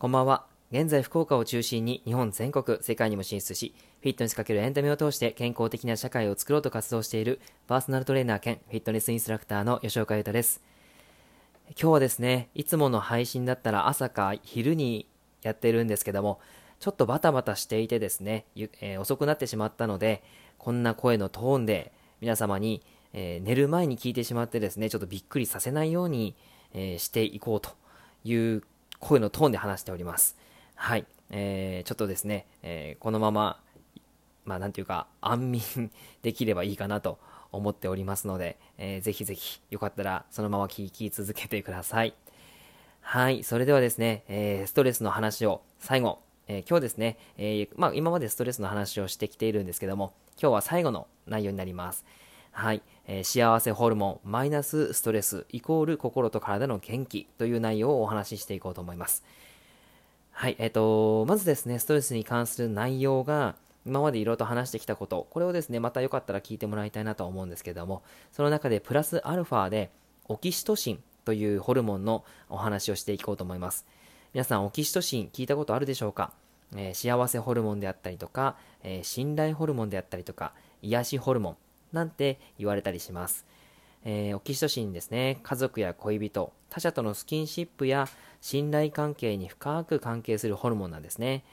こんばんは。現在福岡を中心に日本全国、世界にも進出し、フィットネスかけるエンタメを通して健康的な社会を作ろうと活動しているパーソナルトレーナー兼フィットネスインストラクターの吉岡優太です。今日はですね、いつもの配信だったら朝か昼にやってるんですけども、ちょっとバタバタしていてですね、えー、遅くなってしまったので、こんな声のトーンで皆様に、えー、寝る前に聞いてしまってですね、ちょっとびっくりさせないように、えー、していこうという声のトーンで話しております。はい。えー、ちょっとですね、えこのまま、まあなんていうか、安眠できればいいかなと思っておりますので、えー、ぜひぜひ、よかったらそのまま聞き続けてください。はい、それではですね、えー、ストレスの話を最後、えー、今日ですね、えー、まあ、今までストレスの話をしてきているんですけども、今日は最後の内容になります。はい、えー、幸せホルモンマイナスストレスイコール心と体の元気という内容をお話ししていこうと思います。はい、えっ、と、まずですね、ストレスに関する内容が、今までいろいろと話してきたこと、これをですね、またよかったら聞いてもらいたいなと思うんですけども、その中でプラスアルファで、オキシトシンというホルモンのお話をしていこうと思います。皆さん、オキシトシン聞いたことあるでしょうか、えー、幸せホルモンであったりとか、えー、信頼ホルモンであったりとか、癒しホルモンなんて言われたりします。えー、オキシトシンですね、家族や恋人、他者とのスキンシップや信頼関係に深く関係するホルモンなんですね。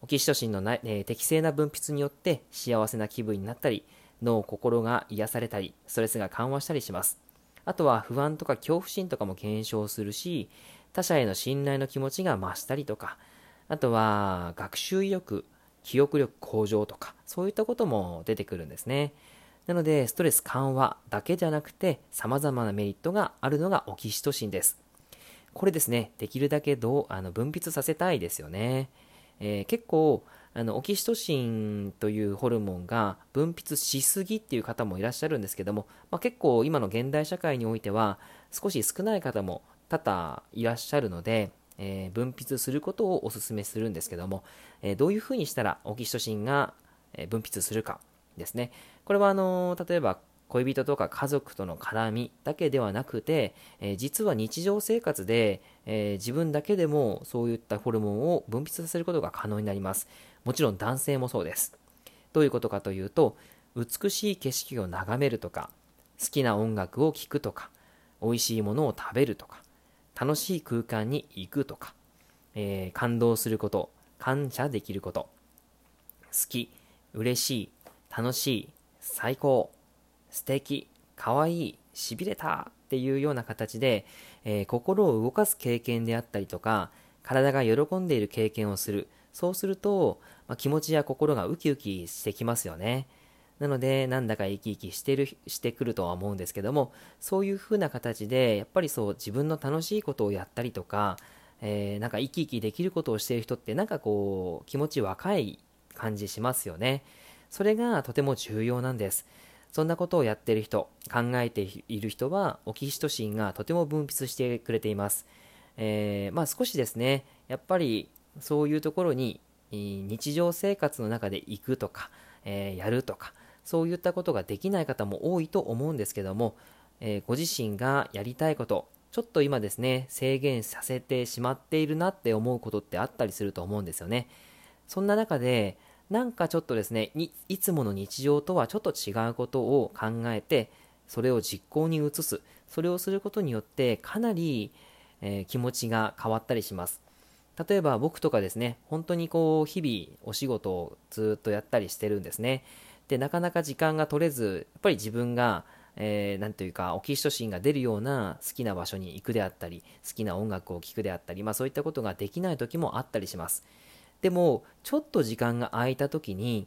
オキシトシンのな、えー、適正な分泌によって幸せな気分になったり、脳、心が癒されたり、ストレスが緩和したりします。あとは不安とか恐怖心とかも減少するし、他者への信頼の気持ちが増したりとか、あとは学習意欲、記憶力向上とか、そういったことも出てくるんですね。なので、ストレス緩和だけじゃなくて、様々なメリットがあるのがオキシトシンです。これですね、できるだけどあの分泌させたいですよね。えー、結構あのオキシトシンというホルモンが分泌しすぎっていう方もいらっしゃるんですけども、まあ、結構今の現代社会においては少し少ない方も多々いらっしゃるので、えー、分泌することをお勧めするんですけども、えー、どういうふうにしたらオキシトシンが分泌するかですねこれはあの例えば恋人とか家族との絡みだけではなくて、えー、実は日常生活で、えー、自分だけでもそういったホルモンを分泌させることが可能になります。もちろん男性もそうです。どういうことかというと、美しい景色を眺めるとか、好きな音楽を聴くとか、美味しいものを食べるとか、楽しい空間に行くとか、えー、感動すること、感謝できること、好き、嬉しい、楽しい、最高、素敵、かわい、しびれたっていうような形で、えー、心を動かす経験であったりとか、体が喜んでいる経験をする。そうすると、まあ、気持ちや心がウキウキしてきますよね。なので、なんだか生き生きしてる、してくるとは思うんですけども、そういう風な形で、やっぱりそう、自分の楽しいことをやったりとか、えー、なんか生き生きできることをしている人って、なんかこう、気持ち若い感じしますよね。それがとても重要なんです。そんなことをやっている人、考えている人は、オキシトシンがとても分泌してくれています。えー、まあ少しですね、やっぱりそういうところに日常生活の中で行くとか、えー、やるとか、そういったことができない方も多いと思うんですけども、えー、ご自身がやりたいこと、ちょっと今ですね、制限させてしまっているなって思うことってあったりすると思うんですよね。そんな中で、なんかちょっとですねいつもの日常とはちょっと違うことを考えてそれを実行に移す。それをすることによってかなり、えー、気持ちが変わったりします。例えば僕とかですね本当にこう日々お仕事をずっとやったりしてるんですね。でなかなか時間が取れずやっぱり自分がえー、というかオキシトシンが出るような好きな場所に行くであったり好きな音楽を聴くであったり、まあ、そういったことができない時もあったりします。でも、ちょっと時間が空いた時に、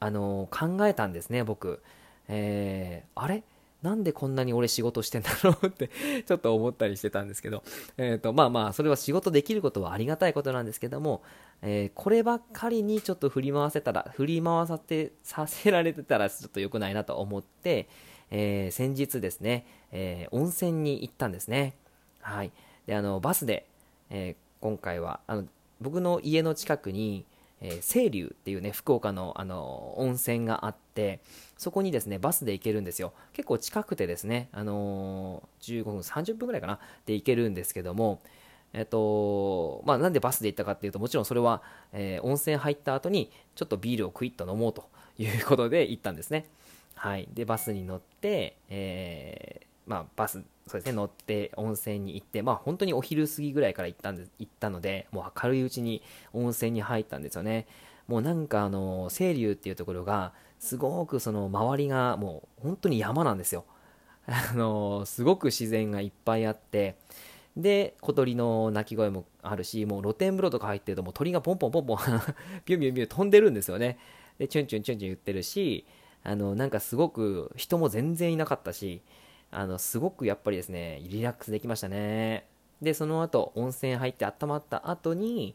あの考えたんですね、僕。えー、あれ？なんでこんなに俺仕事してんだろうって ちょっと思ったりしてたんですけど、えっ、ー、と、まあまあ、それは仕事できることはありがたいことなんですけども、えー、こればっかりにちょっと振り回せたら、振り回さて、させられてたらちょっと良くないなと思って、えー、先日ですね、え温泉に行ったんですね。はい。で、あの、バスで、え今回は、あの、僕の家の近くに、えー、清流っていうね、福岡の、あの温泉があって、そこにですね、バスで行けるんですよ。結構近くてですね、あのー、15分、30分ぐらいかな、で行けるんですけども、えっと、まあ、なんでバスで行ったかっていうと、もちろんそれは、えー、温泉入った後に、ちょっとビールをクイッと飲もうということで行ったんですね。はい。で、バスに乗って、えー、まあ、バス、そうですね、乗って温泉に行って、まあ、本当にお昼過ぎぐらいから行ったんで行ったので、もう明るいうちに温泉に入ったんですよね。もうなんか、あの、清流っていうところが、すごくその周りがもう本当に山なんですよ。あの、すごく自然がいっぱいあって、で、小鳥の鳴き声もあるし、もう露天風呂とか入ってると、もう鳥がポンポンポンポン ビュンビュンビュン飛んでるんですよね。で、チュンチュンチュンチュン言ってるし、あの、なんかすごく人も全然いなかったし、あの、すごくやっぱりですね、リラックスできましたね。で、その後、温泉入って温まった後に、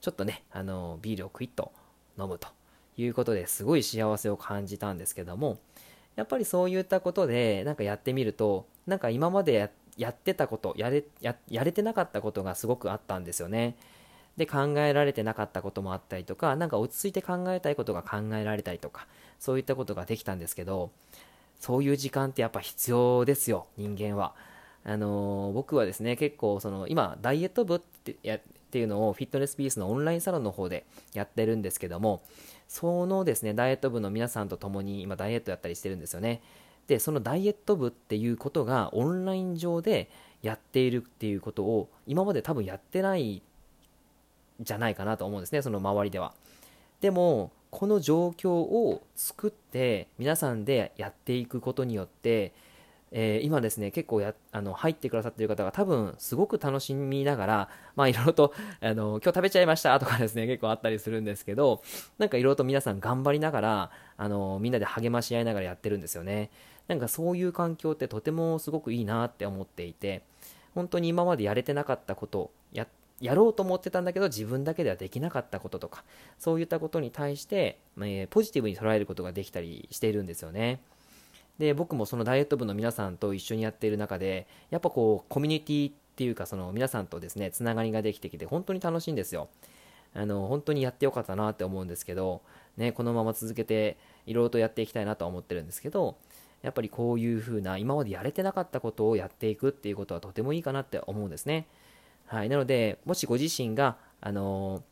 ちょっとね、あの、ビールをクイッと飲むということですごい幸せを感じたんですけども、やっぱりそういったことで、なんかやってみると、なんか今までやってたことやれや、やれてなかったことがすごくあったんですよね。で、考えられてなかったこともあったりとか、なんか落ち着いて考えたいことが考えられたりとか、そういったことができたんですけど、そういう時間ってやっぱ必要ですよ、人間は。あのー、僕はですね、結構その、今、ダイエット部ってやっていうのをフィットネスピースのオンラインサロンの方でやってるんですけども、そのですね、ダイエット部の皆さんと共に今ダイエットやったりしてるんですよね。で、そのダイエット部っていうことがオンライン上でやっているっていうことを今まで多分やってないじゃないかなと思うんですね、その周りでは。でも、この状況を作って皆さんでやっていくことによって、えー、今ですね、結構やあの入ってくださっている方が多分すごく楽しみながら、まあいろいろと、あの、今日食べちゃいましたとかですね、結構あったりするんですけど、なんかいろいろと皆さん頑張りながら、あの、みんなで励まし合いながらやってるんですよね。なんかそういう環境ってとてもすごくいいなって思っていて、本当に今までやれてなかったこと、や、ろうと思ってたんだけど自分だけではできなかったこととか、そういったことに対して、えー、ポジティブに捉えることができたりしているんですよね。で、僕もそのダイエット部の皆さんと一緒にやっている中で、やっぱこう、コミュニティっていうか、その皆さんとですね、つながりができてきて、本当に楽しいんですよ。あの、本当にやってよかったなって思うんですけど、ね、このまま続けて、いろいろとやっていきたいなとは思ってるんですけど、やっぱりこういう風な、今までやれてなかったことをやっていくっていうことはとてもいいかなって思うんですね。はい。なので、もしご自身が、あのー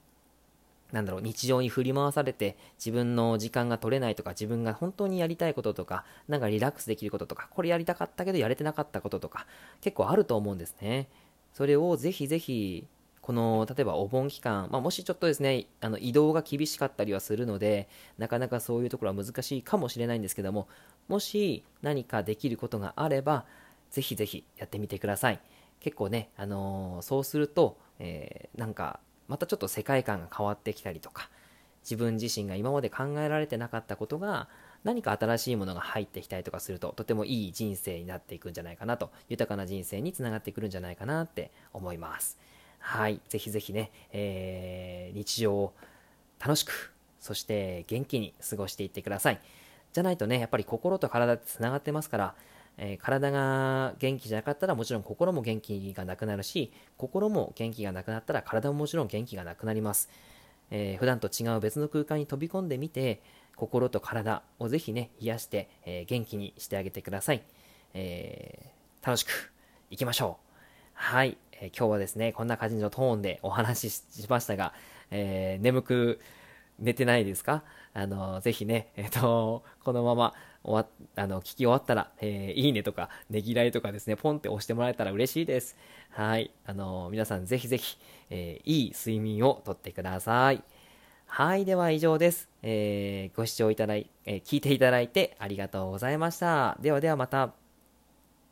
なんだろう、日常に振り回されて自分の時間が取れないとか、自分が本当にやりたいこととか、なんかリラックスできることとか、これやりたかったけどやれてなかったこととか、結構あると思うんですね。それをぜひぜひ、この、例えばお盆期間、まあ、もしちょっとですね、あの移動が厳しかったりはするので、なかなかそういうところは難しいかもしれないんですけども、もし何かできることがあれば、ぜひぜひやってみてください。結構ね、あのー、そうすると、えー、なんかまたちょっと世界観が変わってきたりとか自分自身が今まで考えられてなかったことが何か新しいものが入ってきたりとかするととてもいい人生になっていくんじゃないかなと豊かな人生につながってくるんじゃないかなって思います。はいぜひぜひね、えー、日常を楽しくそして元気に過ごしていってください。じゃないとねやっぱり心と体ってつながってますからえー、体が元気じゃなかったらもちろん心も元気がなくなるし、心も元気がなくなったら体ももちろん元気がなくなります。えー、普段と違う別の空間に飛び込んでみて、心と体をぜひね、癒して、えー、元気にしてあげてください。えー、楽しくいきましょう。はい、えー、今日はですね、こんな感じのトーンでお話ししましたが、えー、眠く寝てないですか？あの、ぜひね、えっ、と、このまま終わあの、聞き終わったら、えー、いいねとか、ねぎらいとかですね、ポンって押してもらえたら嬉しいです。はい。あの、皆さんぜひぜひ、えー、いい睡眠をとってください。はい。では以上です。えー、ご視聴いただい、え聞いていただいてありがとうございました。ではではまた。